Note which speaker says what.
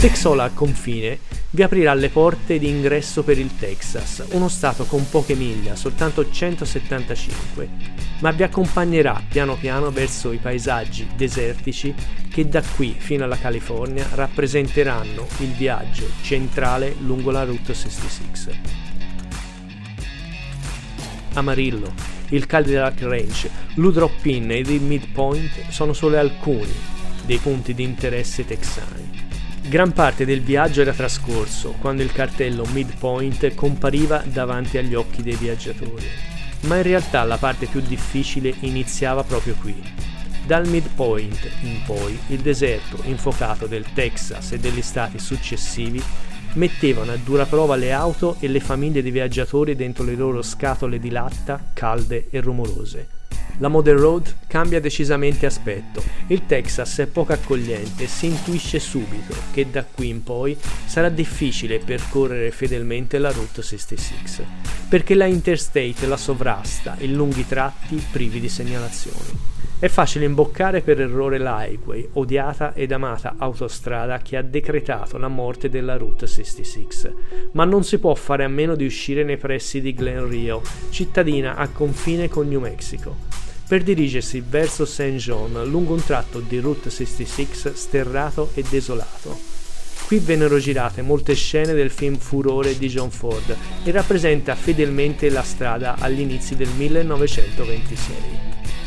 Speaker 1: Texola al confine vi aprirà le porte di ingresso per il Texas, uno stato con poche miglia, soltanto 175, ma vi accompagnerà piano piano verso i paesaggi desertici che da qui fino alla California rappresenteranno il viaggio centrale lungo la Route 66. Amarillo, il Cadillac Range, l'Udrop Pin ed il Midpoint sono solo alcuni dei punti di interesse texani. Gran parte del viaggio era trascorso quando il cartello Midpoint compariva davanti agli occhi dei viaggiatori, ma in realtà la parte più difficile iniziava proprio qui. Dal midpoint in poi il deserto infuocato del Texas e degli stati successivi mettevano a dura prova le auto e le famiglie di viaggiatori dentro le loro scatole di latta calde e rumorose la Model Road cambia decisamente aspetto. Il Texas è poco accogliente e si intuisce subito che da qui in poi sarà difficile percorrere fedelmente la Route 66, perché la Interstate la sovrasta in lunghi tratti privi di segnalazioni. È facile imboccare per errore la Highway, odiata ed amata autostrada che ha decretato la morte della Route 66, ma non si può fare a meno di uscire nei pressi di Glen Rio, cittadina a confine con New Mexico per dirigersi verso. John lungo un tratto di Route 66 sterrato e desolato. Qui vennero girate molte scene del film Furore di John Ford e rappresenta fedelmente la strada agli inizi del 1926.